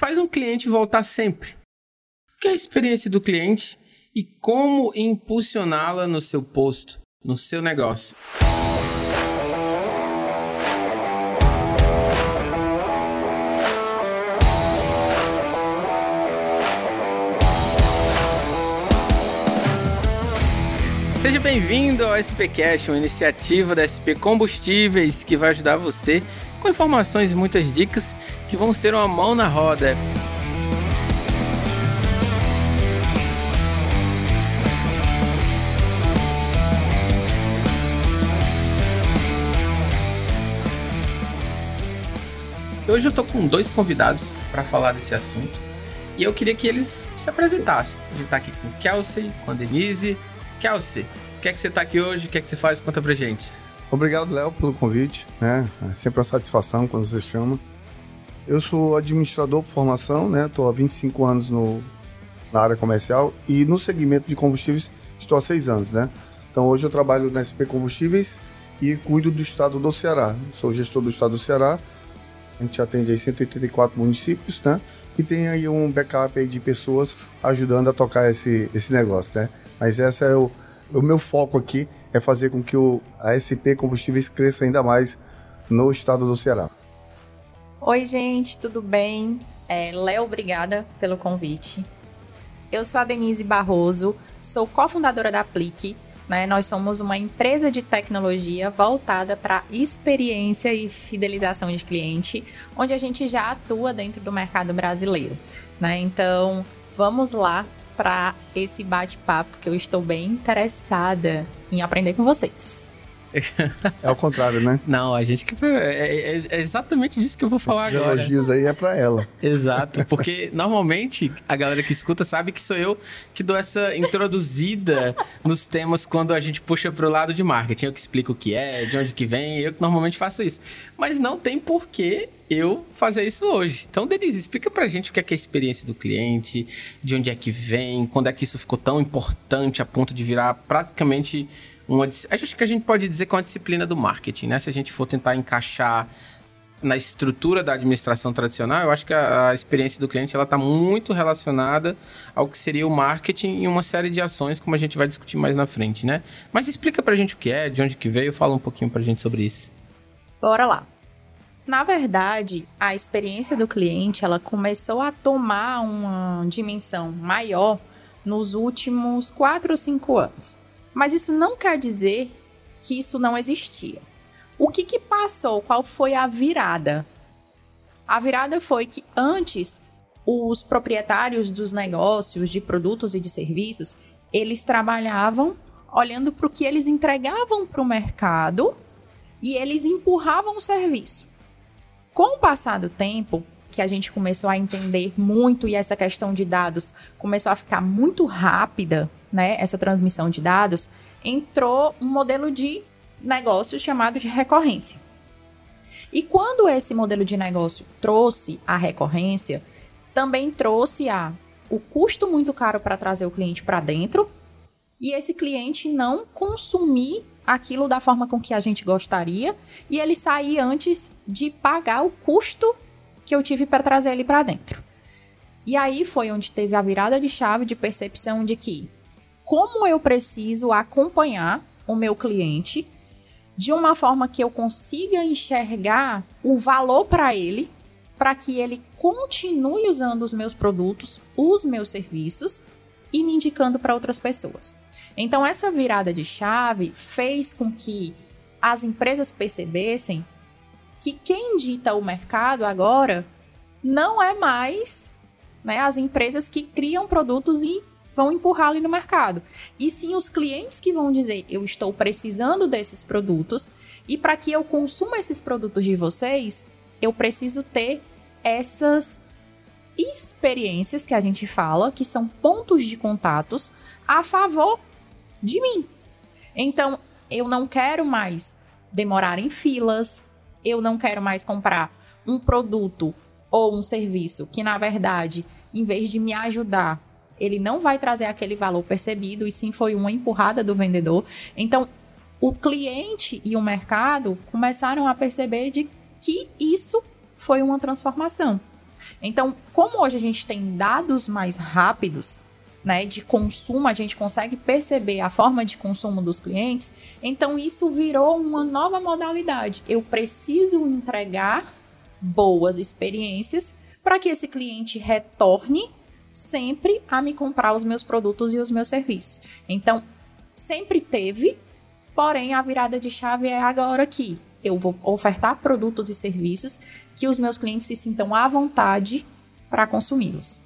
faz um cliente voltar sempre? O que é a experiência do cliente e como impulsioná-la no seu posto, no seu negócio? Seja bem-vindo ao SPCast, uma iniciativa da SP Combustíveis que vai ajudar você com informações e muitas dicas que vão ser uma mão na roda. Hoje eu tô com dois convidados para falar desse assunto e eu queria que eles se apresentassem. A gente tá aqui com o Kelsey, com a Denise. Kelsey, o que é que você tá aqui hoje? O que é que você faz? Conta pra gente. Obrigado, Léo, pelo convite. Né? É sempre uma satisfação quando você chama. Eu sou administrador por formação, né? Estou há 25 anos no, na área comercial e no segmento de combustíveis estou há seis anos, né? Então hoje eu trabalho na SP Combustíveis e cuido do estado do Ceará. Sou gestor do estado do Ceará. A gente atende aí 184 municípios, né? E tem aí um backup aí de pessoas ajudando a tocar esse, esse negócio, né? Mas esse é o, o meu foco aqui, é fazer com que o, a SP Combustíveis cresça ainda mais no estado do Ceará. Oi, gente, tudo bem? É, Léo, obrigada pelo convite. Eu sou a Denise Barroso, sou cofundadora da Aplique. Né? Nós somos uma empresa de tecnologia voltada para experiência e fidelização de cliente, onde a gente já atua dentro do mercado brasileiro. Né? Então, vamos lá para esse bate-papo que eu estou bem interessada em aprender com vocês. É o contrário, né? Não, a gente que. É, é, é, exatamente disso que eu vou falar Esses agora. elogios aí é pra ela. Exato, porque normalmente a galera que escuta sabe que sou eu que dou essa introduzida nos temas quando a gente puxa pro lado de marketing. Eu que explico o que é, de onde que vem, eu que normalmente faço isso. Mas não tem porquê eu fazer isso hoje. Então, Denise, explica pra gente o que é, que é a experiência do cliente, de onde é que vem, quando é que isso ficou tão importante a ponto de virar praticamente uma. Acho que a gente pode dizer que é uma disciplina do marketing, né? Se a gente for tentar encaixar na estrutura da administração tradicional, eu acho que a, a experiência do cliente ela está muito relacionada ao que seria o marketing e uma série de ações, como a gente vai discutir mais na frente, né? Mas explica pra gente o que é, de onde que veio, fala um pouquinho pra gente sobre isso. Bora lá. Na verdade, a experiência do cliente ela começou a tomar uma dimensão maior nos últimos 4 ou 5 anos. Mas isso não quer dizer que isso não existia. O que, que passou? Qual foi a virada? A virada foi que antes os proprietários dos negócios de produtos e de serviços eles trabalhavam olhando para o que eles entregavam para o mercado e eles empurravam o serviço. Com o passar do tempo, que a gente começou a entender muito e essa questão de dados começou a ficar muito rápida, né, essa transmissão de dados, entrou um modelo de negócio chamado de recorrência. E quando esse modelo de negócio trouxe a recorrência, também trouxe a o custo muito caro para trazer o cliente para dentro e esse cliente não consumir aquilo da forma com que a gente gostaria e ele sair antes de pagar o custo que eu tive para trazer ele para dentro. E aí foi onde teve a virada de chave de percepção de que como eu preciso acompanhar o meu cliente de uma forma que eu consiga enxergar o valor para ele, para que ele continue usando os meus produtos, os meus serviços e me indicando para outras pessoas. Então, essa virada de chave fez com que as empresas percebessem que quem dita o mercado agora não é mais né, as empresas que criam produtos e vão empurrar ali no mercado. E sim os clientes que vão dizer: eu estou precisando desses produtos e para que eu consuma esses produtos de vocês, eu preciso ter essas experiências que a gente fala, que são pontos de contatos a favor de mim. Então, eu não quero mais demorar em filas, eu não quero mais comprar um produto ou um serviço que, na verdade, em vez de me ajudar, ele não vai trazer aquele valor percebido e sim foi uma empurrada do vendedor. Então, o cliente e o mercado começaram a perceber de que isso foi uma transformação. Então, como hoje a gente tem dados mais rápidos, né, de consumo, a gente consegue perceber a forma de consumo dos clientes, então isso virou uma nova modalidade. Eu preciso entregar boas experiências para que esse cliente retorne sempre a me comprar os meus produtos e os meus serviços. Então, sempre teve, porém a virada de chave é agora aqui. Eu vou ofertar produtos e serviços que os meus clientes se sintam à vontade para consumi-los.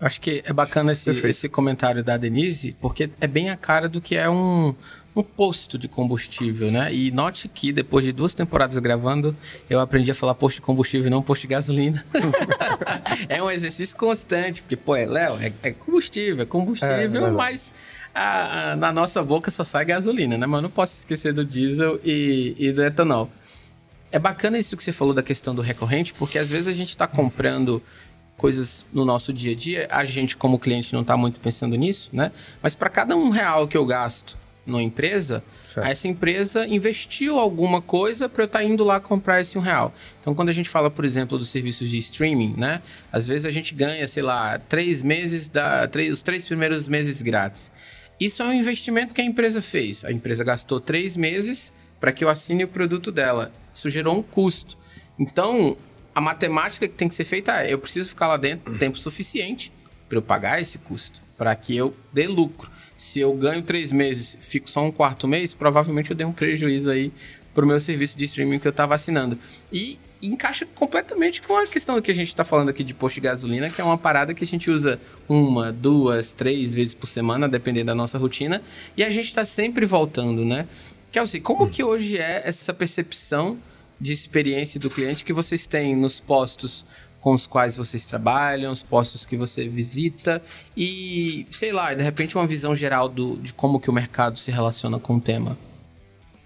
Acho que é bacana esse, esse comentário da Denise, porque é bem a cara do que é um, um posto de combustível, né? E note que depois de duas temporadas gravando, eu aprendi a falar posto de combustível e não posto de gasolina. é um exercício constante, porque, pô, é, Léo, é, é combustível, é combustível, é, mas a, a, na nossa boca só sai gasolina, né? Mas não posso esquecer do diesel e, e do etanol. É bacana isso que você falou da questão do recorrente, porque às vezes a gente está comprando coisas no nosso dia a dia, a gente como cliente não está muito pensando nisso, né? Mas para cada um real que eu gasto numa empresa, certo. essa empresa investiu alguma coisa para eu estar tá indo lá comprar esse um real. Então, quando a gente fala, por exemplo, dos serviços de streaming, né? Às vezes a gente ganha, sei lá, três meses da, três, os três primeiros meses grátis. Isso é um investimento que a empresa fez. A empresa gastou três meses para que eu assine o produto dela. Isso gerou um custo. Então, a matemática que tem que ser feita é: eu preciso ficar lá dentro tempo suficiente para eu pagar esse custo, para que eu dê lucro. Se eu ganho três meses, fico só um quarto mês, provavelmente eu dei um prejuízo aí pro meu serviço de streaming que eu estava assinando. E encaixa completamente com a questão que a gente está falando aqui de posto de gasolina, que é uma parada que a gente usa uma, duas, três vezes por semana, dependendo da nossa rotina, e a gente está sempre voltando, né? Kelsey, como que hoje é essa percepção de experiência do cliente que vocês têm nos postos com os quais vocês trabalham, os postos que você visita e, sei lá, de repente uma visão geral do, de como que o mercado se relaciona com o tema.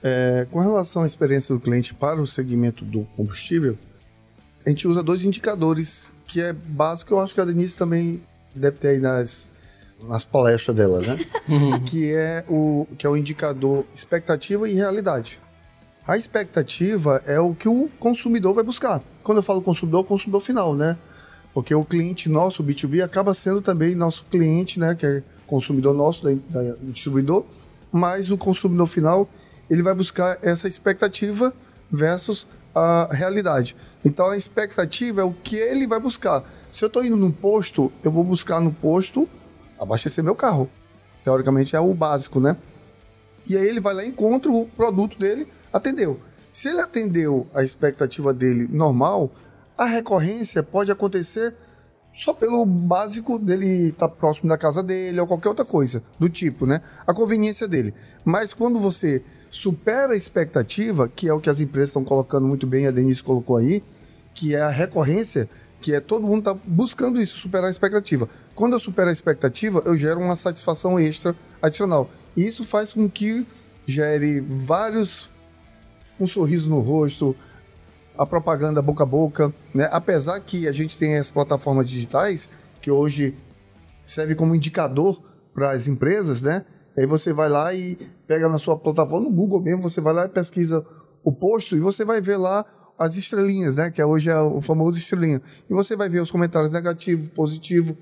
É, com relação à experiência do cliente para o segmento do combustível, a gente usa dois indicadores que é básico, eu acho que a Denise também deve ter aí nas, nas palestras dela, né? Que, é o, que é o indicador expectativa e realidade. A expectativa é o que o consumidor vai buscar. Quando eu falo consumidor, consumidor final, né? Porque o cliente nosso, o B2B, acaba sendo também nosso cliente, né? Que é consumidor nosso, da, da distribuidor. Mas o consumidor final, ele vai buscar essa expectativa versus a realidade. Então a expectativa é o que ele vai buscar. Se eu estou indo num posto, eu vou buscar no posto abastecer meu carro. Teoricamente é o básico, né? E aí ele vai lá encontra o produto dele atendeu. Se ele atendeu a expectativa dele normal, a recorrência pode acontecer só pelo básico dele estar tá próximo da casa dele ou qualquer outra coisa do tipo, né? A conveniência dele. Mas quando você supera a expectativa, que é o que as empresas estão colocando muito bem, a Denise colocou aí, que é a recorrência, que é todo mundo está buscando isso, superar a expectativa. Quando eu supero a expectativa, eu gero uma satisfação extra adicional. Isso faz com que gere vários um sorriso no rosto, a propaganda boca a boca, né? Apesar que a gente tem as plataformas digitais que hoje serve como indicador para as empresas, né? Aí você vai lá e pega na sua plataforma, no Google mesmo, você vai lá e pesquisa o posto e você vai ver lá as estrelinhas, né? Que hoje é o famoso estrelinha. E você vai ver os comentários negativos, positivos.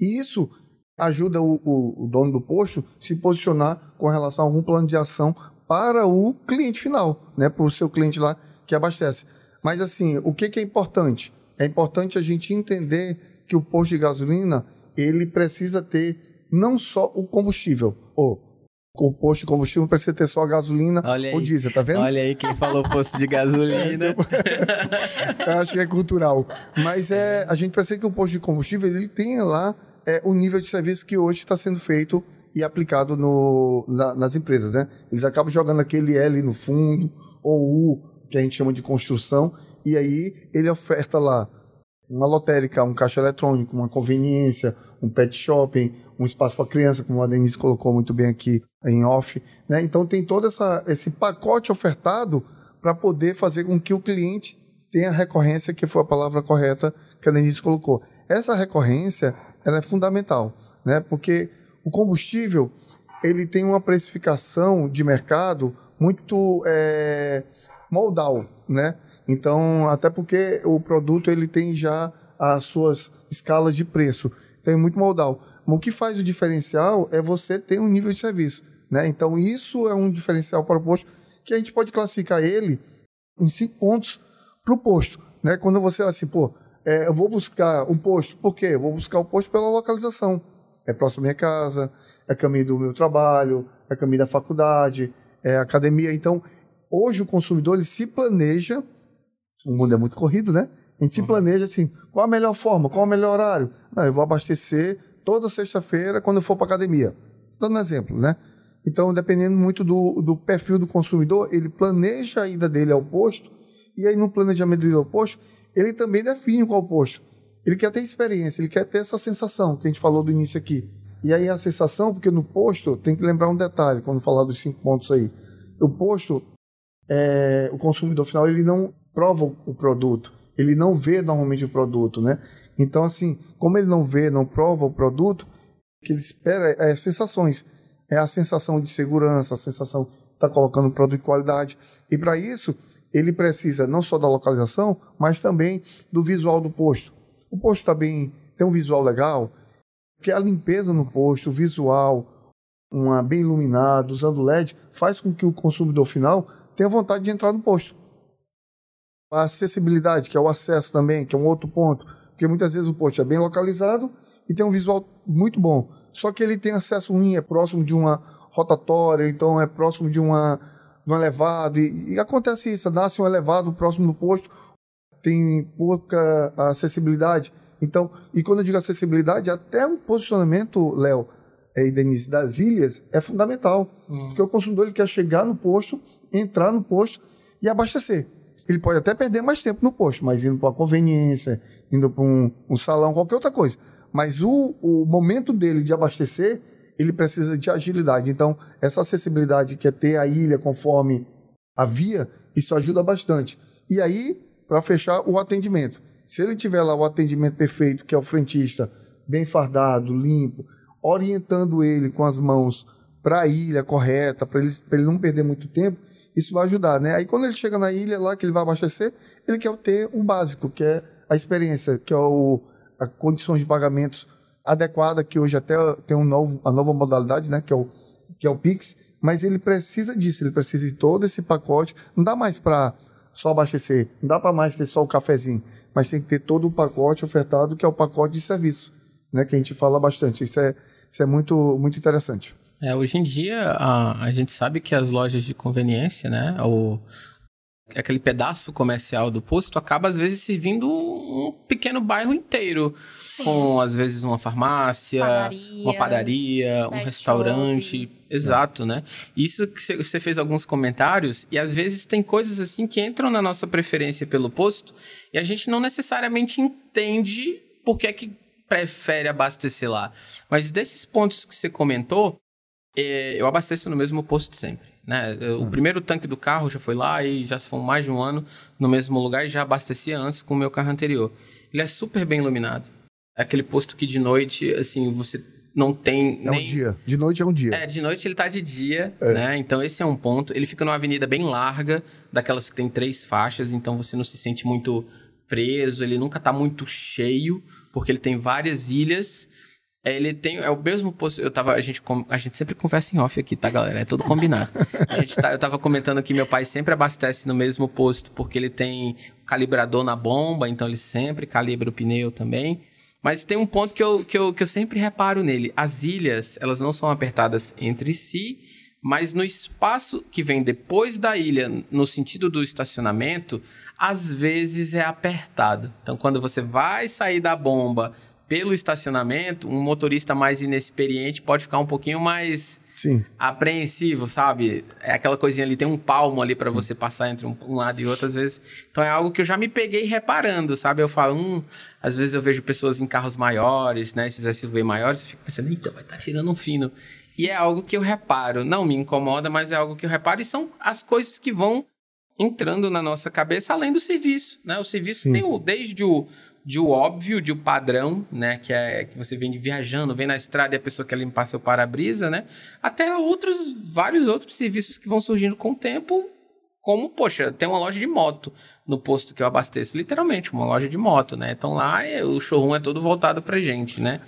E isso ajuda o, o, o dono do posto se posicionar com relação a algum plano de ação para o cliente final, né? Para o seu cliente lá que abastece. Mas assim, o que, que é importante? É importante a gente entender que o posto de gasolina ele precisa ter não só o combustível, ou o posto de combustível precisa ter só a gasolina ou diesel, tá vendo? Olha aí quem falou posto de gasolina. Eu acho que é cultural. Mas é, a gente precisa que o posto de combustível ele tenha lá é, o nível de serviço que hoje está sendo feito e aplicado no, na, nas empresas, né? Eles acabam jogando aquele L no fundo, ou U, que a gente chama de construção, e aí ele oferta lá uma lotérica, um caixa eletrônico, uma conveniência, um pet shopping, um espaço para criança, como a Denise colocou muito bem aqui em off. Né? Então tem todo essa, esse pacote ofertado para poder fazer com que o cliente tenha recorrência, que foi a palavra correta que a Denise colocou. Essa recorrência ela é fundamental, né? porque o combustível ele tem uma precificação de mercado muito é, né? Então, até porque o produto ele tem já as suas escalas de preço. Então é muito modal. Mas o que faz o diferencial é você ter um nível de serviço. Né? Então isso é um diferencial para o posto que a gente pode classificar ele em cinco pontos para o posto. Né? Quando você assim, pô, é, eu vou buscar um posto, por quê? Eu vou buscar o um posto pela localização. É próximo à minha casa, é caminho do meu trabalho, é caminho da faculdade, é academia. Então, hoje o consumidor ele se planeja, o mundo é muito corrido, né? A gente uhum. se planeja assim, qual a melhor forma, qual o melhor horário? Não, eu vou abastecer toda sexta-feira quando eu for para academia. Dando um exemplo, né? Então, dependendo muito do, do perfil do consumidor, ele planeja a ida dele ao posto, e aí no planejamento dele ao posto, ele também define qual posto. Ele quer ter experiência, ele quer ter essa sensação que a gente falou do início aqui. E aí a sensação, porque no posto, tem que lembrar um detalhe, quando falar dos cinco pontos aí. O posto, é, o consumidor final, ele não prova o produto, ele não vê normalmente o produto, né? Então, assim, como ele não vê, não prova o produto, o que ele espera é sensações é a sensação de segurança, a sensação de estar tá colocando um produto de qualidade. E para isso, ele precisa não só da localização, mas também do visual do posto. O posto tá tem um visual legal, que a limpeza no posto, o visual, uma bem iluminado, usando LED, faz com que o consumidor final tenha vontade de entrar no posto. A acessibilidade, que é o acesso também, que é um outro ponto, porque muitas vezes o posto é bem localizado e tem um visual muito bom só que ele tem acesso ruim, é próximo de uma rotatória, então é próximo de, uma, um elevado, e, e acontece isso, nasce um elevado próximo do posto, tem pouca acessibilidade. Então, e quando eu digo acessibilidade, até um posicionamento, Léo é, e Denise, das ilhas é fundamental. Hum. Porque o consumidor ele quer chegar no posto, entrar no posto e abastecer. Ele pode até perder mais tempo no posto, mas indo para uma conveniência, indo para um, um salão, qualquer outra coisa. Mas o, o momento dele de abastecer, ele precisa de agilidade. Então, essa acessibilidade que é ter a ilha conforme a via, isso ajuda bastante. E aí, para fechar, o atendimento. Se ele tiver lá o atendimento perfeito, que é o frentista, bem fardado, limpo, orientando ele com as mãos para a ilha correta, para ele, ele não perder muito tempo, isso vai ajudar, né? Aí quando ele chega na ilha lá, que ele vai abastecer, ele quer ter o básico, que é a experiência, que é o, a condições de pagamentos adequada, que hoje até tem um novo, a nova modalidade, né, que é o, que é o Pix, mas ele precisa disso, ele precisa de todo esse pacote. Não dá mais para só abastecer, não dá para mais ter só o cafezinho, mas tem que ter todo o pacote ofertado, que é o pacote de serviço, né, que a gente fala bastante. Isso é, isso é muito, muito interessante. É, hoje em dia, a, a gente sabe que as lojas de conveniência, né, aquele pedaço comercial do posto acaba às vezes servindo um pequeno bairro inteiro. Sim. Com às vezes uma farmácia, Padarias, uma padaria, um restaurante. Shop. Exato, né? Isso que você fez alguns comentários, e às vezes tem coisas assim que entram na nossa preferência pelo posto e a gente não necessariamente entende por que é que prefere abastecer lá. Mas desses pontos que você comentou, é, eu abasteço no mesmo posto sempre. Né? O hum. primeiro tanque do carro já foi lá e já foi mais de um ano no mesmo lugar e já abastecia antes com o meu carro anterior. Ele é super bem iluminado. É aquele posto que de noite, assim, você não tem é nem... um dia. De noite é um dia. É, de noite ele tá de dia, é. né? Então esse é um ponto. Ele fica numa avenida bem larga, daquelas que tem três faixas, então você não se sente muito preso, ele nunca tá muito cheio, porque ele tem várias ilhas ele tem. É o mesmo posto. Eu tava. A gente, a gente sempre conversa em off aqui, tá, galera? É tudo combinado. A gente tá, eu tava comentando que meu pai sempre abastece no mesmo posto, porque ele tem calibrador na bomba, então ele sempre calibra o pneu também. Mas tem um ponto que eu, que eu, que eu sempre reparo nele. As ilhas, elas não são apertadas entre si, mas no espaço que vem depois da ilha, no sentido do estacionamento, às vezes é apertado. Então, quando você vai sair da bomba pelo estacionamento, um motorista mais inexperiente pode ficar um pouquinho mais Sim. apreensivo, sabe? É aquela coisinha ali, tem um palmo ali para você passar entre um, um, lado e outro, às vezes. Então é algo que eu já me peguei reparando, sabe? Eu falo, hum, às vezes eu vejo pessoas em carros maiores, né? Esses SUV maiores, eu fico pensando, eita, vai estar tá tirando um fino. E é algo que eu reparo. Não me incomoda, mas é algo que eu reparo. E são as coisas que vão entrando na nossa cabeça além do serviço, né? O serviço Sim. tem o, desde o, de o óbvio, de o padrão, né? Que é que você vem viajando, vem na estrada e a pessoa quer limpar seu para-brisa, né? Até outros, vários outros serviços que vão surgindo com o tempo, como, poxa, tem uma loja de moto no posto que eu abasteço, literalmente, uma loja de moto, né? Então lá é, o showroom é todo voltado pra gente, né?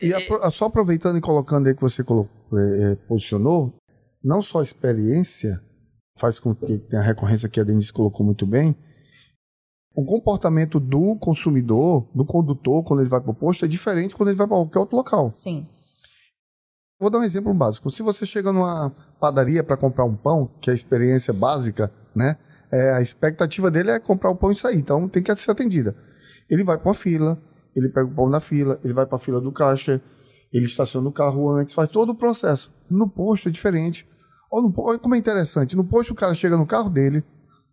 E é... só aproveitando e colocando aí que você colocou, é, é, posicionou, não só a experiência faz com que tenha a recorrência que a Denise colocou muito bem, o comportamento do consumidor, do condutor, quando ele vai para o posto, é diferente quando ele vai para qualquer outro local. Sim. Vou dar um exemplo básico. Se você chega numa padaria para comprar um pão, que é a experiência básica, né? É, a expectativa dele é comprar o pão e sair. Então tem que ser atendida. Ele vai para uma fila, ele pega o pão na fila, ele vai para a fila do caixa, ele estaciona o carro antes, faz todo o processo. No posto é diferente. Olha como é interessante. No posto o cara chega no carro dele,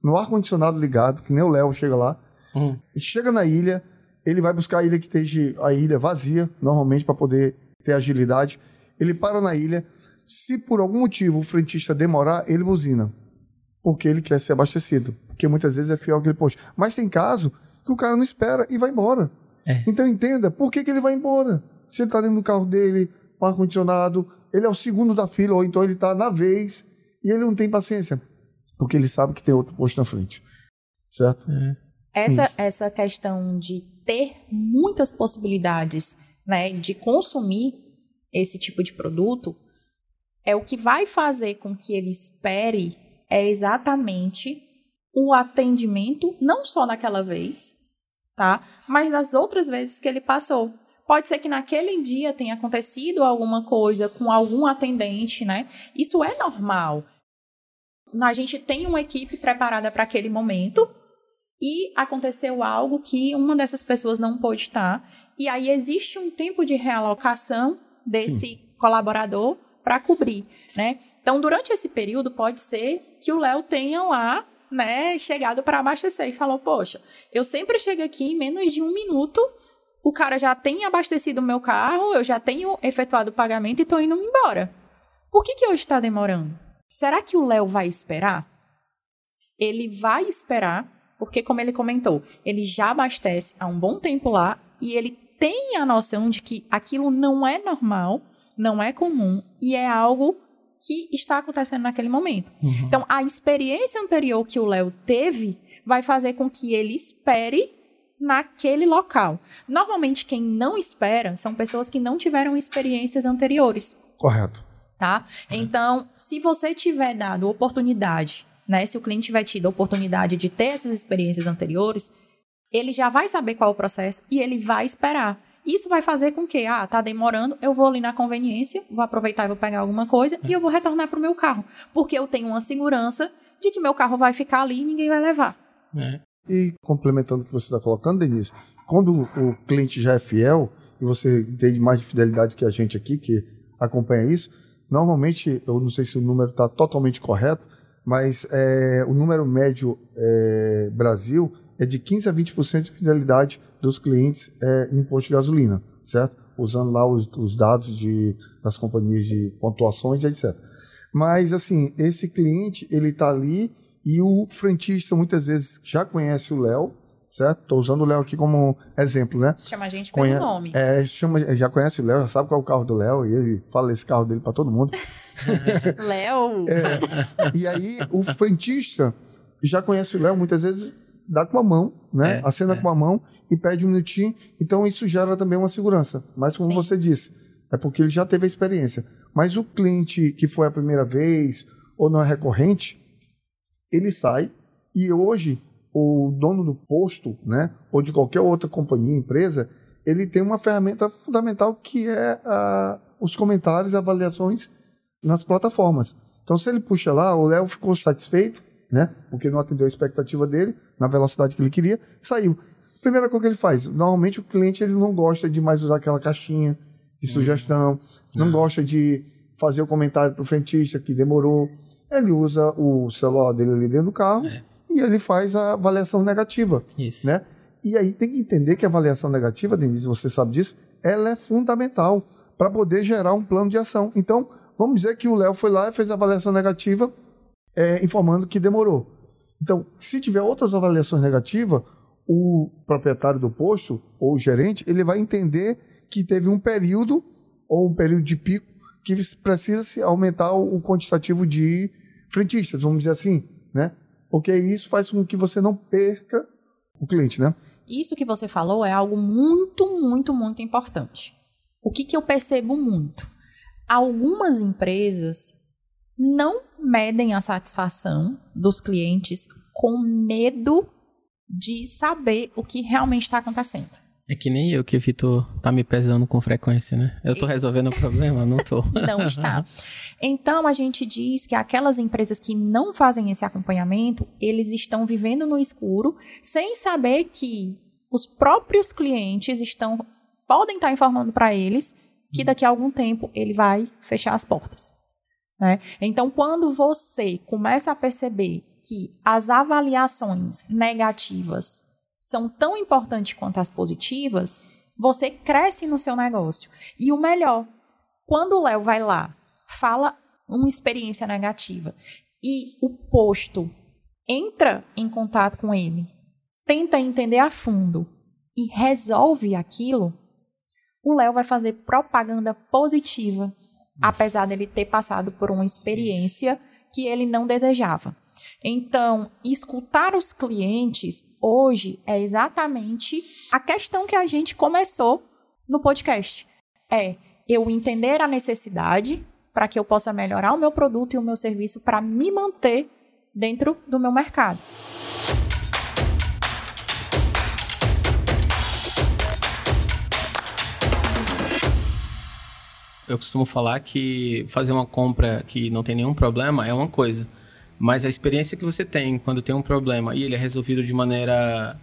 no ar-condicionado ligado, que nem o Léo chega lá. Uhum. chega na ilha, ele vai buscar a ilha que esteja a ilha vazia, normalmente para poder ter agilidade. Ele para na ilha. Se por algum motivo o frentista demorar, ele buzina. Porque ele quer ser abastecido. Porque muitas vezes é fiel aquele posto. Mas tem caso que o cara não espera e vai embora. É. Então entenda por que, que ele vai embora. Se ele está dentro do carro dele, com ar-condicionado, ele é o segundo da fila, ou então ele está na vez e ele não tem paciência porque ele sabe que tem outro posto na frente. Certo? É. Essa, essa questão de ter muitas possibilidades né, de consumir esse tipo de produto é o que vai fazer com que ele espere é exatamente o atendimento, não só naquela vez, tá? Mas nas outras vezes que ele passou. Pode ser que naquele dia tenha acontecido alguma coisa com algum atendente, né? Isso é normal a gente tem uma equipe preparada para aquele momento e aconteceu algo que uma dessas pessoas não pôde estar. E aí existe um tempo de realocação desse Sim. colaborador para cobrir, né? Então, durante esse período, pode ser que o Léo tenha lá, né, chegado para abastecer e falou: Poxa, eu sempre chego aqui em menos de um minuto, o cara já tem abastecido o meu carro, eu já tenho efetuado o pagamento e estou indo embora. Por que, que hoje está demorando? Será que o Léo vai esperar? Ele vai esperar, porque, como ele comentou, ele já abastece há um bom tempo lá e ele tem a noção de que aquilo não é normal, não é comum e é algo que está acontecendo naquele momento. Uhum. Então, a experiência anterior que o Léo teve vai fazer com que ele espere naquele local. Normalmente, quem não espera são pessoas que não tiveram experiências anteriores. Correto tá? Então, se você tiver dado oportunidade, né, se o cliente tiver tido a oportunidade de ter essas experiências anteriores, ele já vai saber qual é o processo e ele vai esperar. Isso vai fazer com que, ah, tá demorando, eu vou ali na conveniência, vou aproveitar e vou pegar alguma coisa e eu vou retornar para o meu carro, porque eu tenho uma segurança de que meu carro vai ficar ali e ninguém vai levar. É. E complementando o que você está colocando, Denise, quando o cliente já é fiel, e você tem mais de fidelidade que a gente aqui, que acompanha isso, Normalmente, eu não sei se o número está totalmente correto, mas é, o número médio é, Brasil é de 15 a 20% de fidelidade dos clientes é, em posto de gasolina, certo? Usando lá os, os dados de, das companhias de pontuações, etc. Mas, assim, esse cliente, ele está ali e o frentista muitas vezes já conhece o Léo, certo? Tô usando o Léo aqui como exemplo, né? Chama a gente Conhe... pelo nome. É, chama, já conhece o Léo, já sabe qual é o carro do Léo e ele fala esse carro dele para todo mundo. Léo! É, e aí o frentista já conhece o Léo, muitas vezes dá com a mão, né? É, Acena é. com a mão e pede um minutinho. Então isso gera também uma segurança. Mas como Sim. você disse, é porque ele já teve a experiência. Mas o cliente que foi a primeira vez ou não é recorrente, ele sai e hoje o dono do posto, né, ou de qualquer outra companhia, empresa, ele tem uma ferramenta fundamental que é a, os comentários avaliações nas plataformas. Então, se ele puxa lá, o Léo ficou satisfeito, né, porque não atendeu a expectativa dele, na velocidade que ele queria, saiu. Primeira coisa que ele faz, normalmente o cliente ele não gosta de mais usar aquela caixinha de uhum. sugestão, não uhum. gosta de fazer o comentário para o frentista que demorou. Ele usa o celular dele ali dentro do carro, é e ele faz a avaliação negativa. Isso. Né? E aí tem que entender que a avaliação negativa, Denise, você sabe disso, ela é fundamental para poder gerar um plano de ação. Então, vamos dizer que o Léo foi lá e fez a avaliação negativa, é, informando que demorou. Então, se tiver outras avaliações negativas, o proprietário do posto ou o gerente, ele vai entender que teve um período ou um período de pico que precisa se aumentar o quantitativo de frentistas, vamos dizer assim, né? Porque isso faz com que você não perca o cliente, né? Isso que você falou é algo muito, muito, muito importante. O que, que eu percebo muito? Algumas empresas não medem a satisfação dos clientes com medo de saber o que realmente está acontecendo. É que nem eu que o Vitor tá me pesando com frequência, né? Eu tô resolvendo o problema, não tô. Não está. Então a gente diz que aquelas empresas que não fazem esse acompanhamento, eles estão vivendo no escuro, sem saber que os próprios clientes estão podem estar informando para eles que daqui a algum tempo ele vai fechar as portas. Né? Então, quando você começa a perceber que as avaliações negativas são tão importantes quanto as positivas, você cresce no seu negócio. E o melhor, quando o Léo vai lá, fala uma experiência negativa e o posto entra em contato com ele, tenta entender a fundo e resolve aquilo, o Léo vai fazer propaganda positiva, apesar dele ter passado por uma experiência que ele não desejava. Então, escutar os clientes hoje é exatamente a questão que a gente começou no podcast. É eu entender a necessidade para que eu possa melhorar o meu produto e o meu serviço para me manter dentro do meu mercado. Eu costumo falar que fazer uma compra que não tem nenhum problema é uma coisa. Mas a experiência que você tem quando tem um problema e ele é resolvido de maneira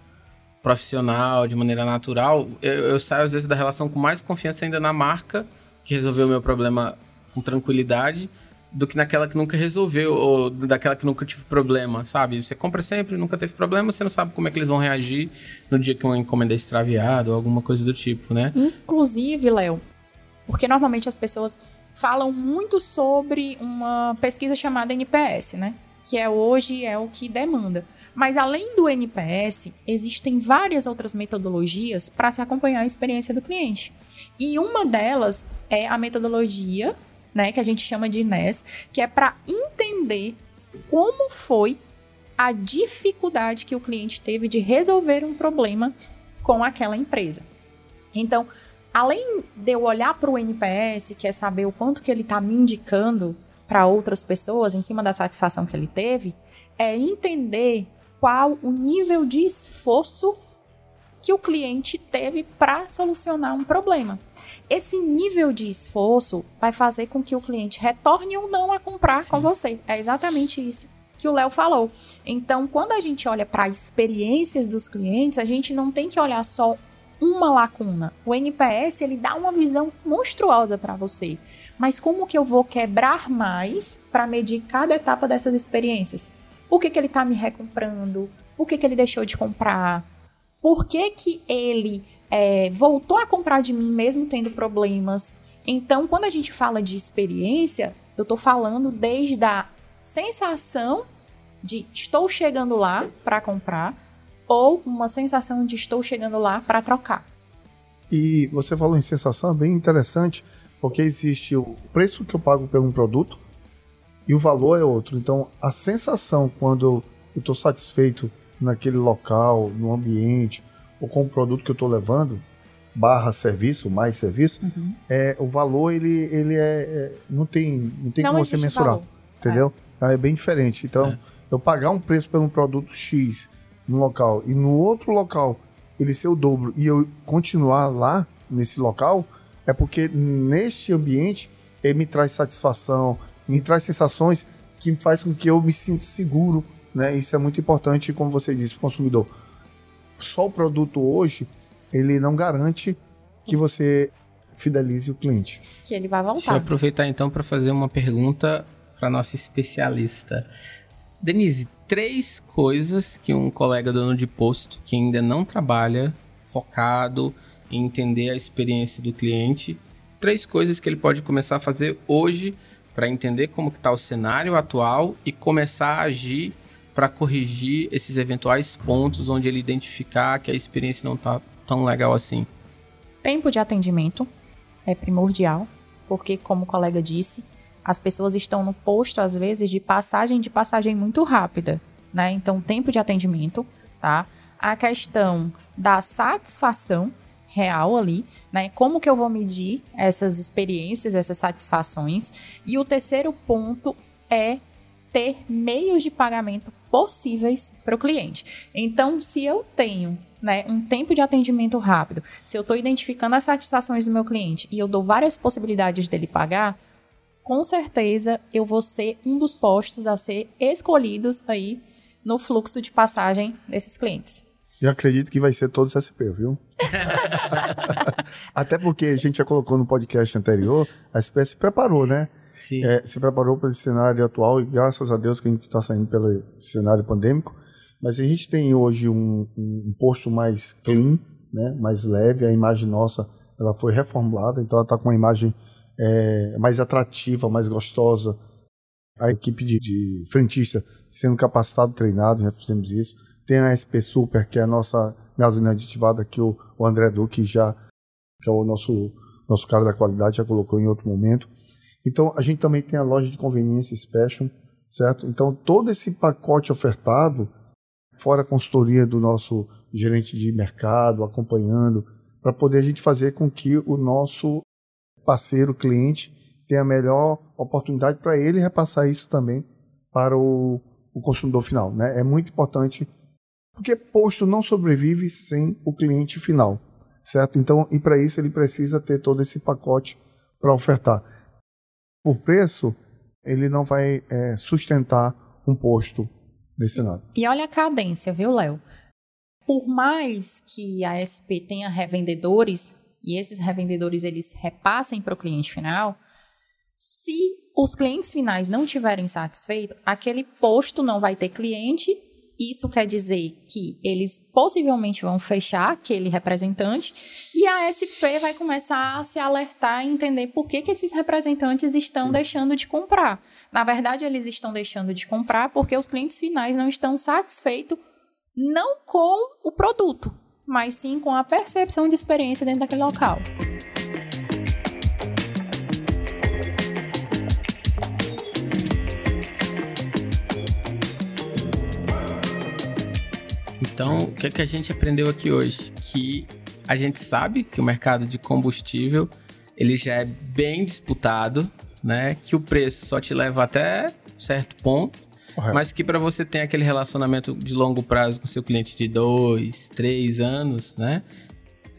profissional, de maneira natural, eu, eu saio às vezes da relação com mais confiança ainda na marca que resolveu o meu problema com tranquilidade do que naquela que nunca resolveu ou daquela que nunca tive problema, sabe? Você compra sempre, nunca teve problema, você não sabe como é que eles vão reagir no dia que uma encomenda é extraviada ou alguma coisa do tipo, né? Inclusive, Léo, porque normalmente as pessoas falam muito sobre uma pesquisa chamada NPS, né? Que é hoje é o que demanda. Mas além do NPS, existem várias outras metodologias para se acompanhar a experiência do cliente. E uma delas é a metodologia, né, que a gente chama de NES, que é para entender como foi a dificuldade que o cliente teve de resolver um problema com aquela empresa. Então, além de eu olhar para o NPS, que é saber o quanto que ele está me indicando para outras pessoas em cima da satisfação que ele teve, é entender qual o nível de esforço que o cliente teve para solucionar um problema. Esse nível de esforço vai fazer com que o cliente retorne ou não a comprar Sim. com você. É exatamente isso que o Léo falou. Então, quando a gente olha para experiências dos clientes, a gente não tem que olhar só uma lacuna. O NPS ele dá uma visão monstruosa para você. Mas como que eu vou quebrar mais para medir cada etapa dessas experiências? Por que, que ele está me recomprando? Por que, que ele deixou de comprar? Por que, que ele é, voltou a comprar de mim mesmo tendo problemas? Então, quando a gente fala de experiência, eu estou falando desde a sensação de estou chegando lá para comprar ou uma sensação de estou chegando lá para trocar. E você falou em sensação, é bem interessante, porque existe o preço que eu pago por um produto e o valor é outro. Então, a sensação quando eu estou satisfeito naquele local, no ambiente, ou com o produto que eu estou levando, barra serviço, mais serviço, uhum. é, o valor ele, ele é, é não tem, não tem não como você mensurar, valor. entendeu? É. é. bem diferente. Então, é. eu pagar um preço por um produto X num local e no outro local ele ser o dobro e eu continuar lá nesse local, é porque neste ambiente ele me traz satisfação, me traz sensações que faz com que eu me sinta seguro, né? Isso é muito importante, como você disse, consumidor. Só o produto hoje, ele não garante que você fidelize o cliente. Que ele vai voltar. Deixa eu aproveitar então para fazer uma pergunta para nossa especialista. Denise, três coisas que um colega dono de posto que ainda não trabalha focado em entender a experiência do cliente, três coisas que ele pode começar a fazer hoje para entender como está o cenário atual e começar a agir para corrigir esses eventuais pontos onde ele identificar que a experiência não está tão legal assim. Tempo de atendimento é primordial, porque como o colega disse, as pessoas estão no posto, às vezes, de passagem de passagem muito rápida, né? Então, tempo de atendimento, tá? A questão da satisfação real ali, né? Como que eu vou medir essas experiências, essas satisfações? E o terceiro ponto é ter meios de pagamento possíveis para o cliente. Então, se eu tenho né, um tempo de atendimento rápido, se eu estou identificando as satisfações do meu cliente e eu dou várias possibilidades dele pagar, com certeza eu vou ser um dos postos a ser escolhidos aí no fluxo de passagem desses clientes. Eu acredito que vai ser todos SP, viu? Até porque a gente já colocou no podcast anterior, a SP se preparou, né? Sim. É, se preparou para esse cenário atual e graças a Deus que a gente está saindo pelo cenário pandêmico. Mas a gente tem hoje um, um posto mais clean, né? mais leve, a imagem nossa ela foi reformulada, então ela está com uma imagem é, mais atrativa, mais gostosa. A equipe de, de frentista sendo capacitado, treinado, já fizemos isso. Tem a SP Super, que é a nossa gasolina aditivada, que o, o André Duque já, que é o nosso, nosso cara da qualidade, já colocou em outro momento. Então, a gente também tem a loja de conveniência Special, certo? Então, todo esse pacote ofertado, fora a consultoria do nosso gerente de mercado, acompanhando, para poder a gente fazer com que o nosso parceiro, cliente, tenha a melhor oportunidade para ele repassar isso também para o, o consumidor final. Né? É muito importante, porque posto não sobrevive sem o cliente final, certo? Então, e para isso ele precisa ter todo esse pacote para ofertar. Por preço, ele não vai é, sustentar um posto nesse cenário. E olha a cadência, viu, Léo? Por mais que a SP tenha revendedores e esses revendedores eles repassem para o cliente final, se os clientes finais não tiverem satisfeitos, aquele posto não vai ter cliente. Isso quer dizer que eles possivelmente vão fechar aquele representante e a SP vai começar a se alertar e entender por que, que esses representantes estão Sim. deixando de comprar. Na verdade, eles estão deixando de comprar porque os clientes finais não estão satisfeitos não com o produto, mas sim com a percepção de experiência dentro daquele local. Então, o que, é que a gente aprendeu aqui hoje? Que a gente sabe que o mercado de combustível ele já é bem disputado, né? Que o preço só te leva até certo ponto, Correto. mas que para você ter aquele relacionamento de longo prazo com seu cliente de dois, três anos, né?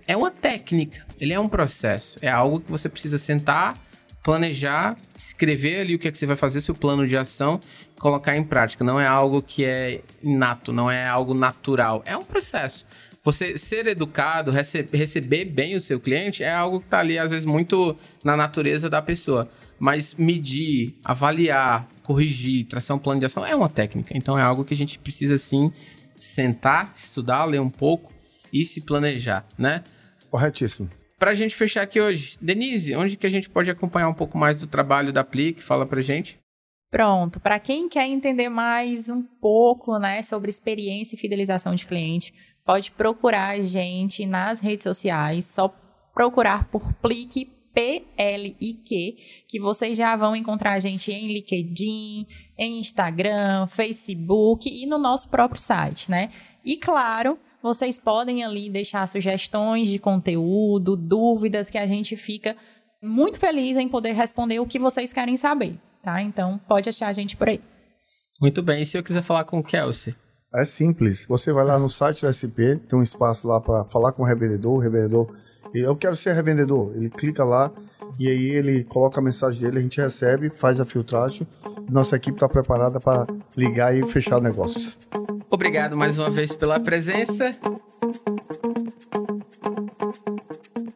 É uma técnica, ele é um processo, é algo que você precisa sentar, planejar, escrever ali o que, é que você vai fazer, seu plano de ação colocar em prática. Não é algo que é inato, não é algo natural. É um processo. Você ser educado, rece receber bem o seu cliente é algo que está ali, às vezes, muito na natureza da pessoa. Mas medir, avaliar, corrigir, traçar um plano de ação é uma técnica. Então é algo que a gente precisa, sim, sentar, estudar, ler um pouco e se planejar, né? Corretíssimo. Para a gente fechar aqui hoje, Denise, onde que a gente pode acompanhar um pouco mais do trabalho da Plique? Fala pra gente. Pronto, para quem quer entender mais um pouco, né, sobre experiência e fidelização de cliente, pode procurar a gente nas redes sociais, só procurar por Plique P-L-I-Q, que vocês já vão encontrar a gente em LinkedIn, em Instagram, Facebook e no nosso próprio site, né? E claro, vocês podem ali deixar sugestões de conteúdo, dúvidas que a gente fica muito feliz em poder responder o que vocês querem saber tá? Então pode achar a gente por aí. Muito bem. E se eu quiser falar com o Kelsey? É simples. Você vai lá no site da SP, tem um espaço lá para falar com o revendedor. O revendedor, eu quero ser revendedor. Ele clica lá e aí ele coloca a mensagem dele, a gente recebe, faz a filtragem. Nossa equipe está preparada para ligar e fechar o negócio. Obrigado mais uma vez pela presença.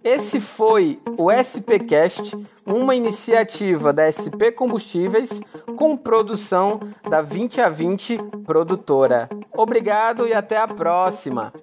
Esse foi o SPcast, uma iniciativa da SP Combustíveis com produção da 20 a 20 produtora. Obrigado e até a próxima.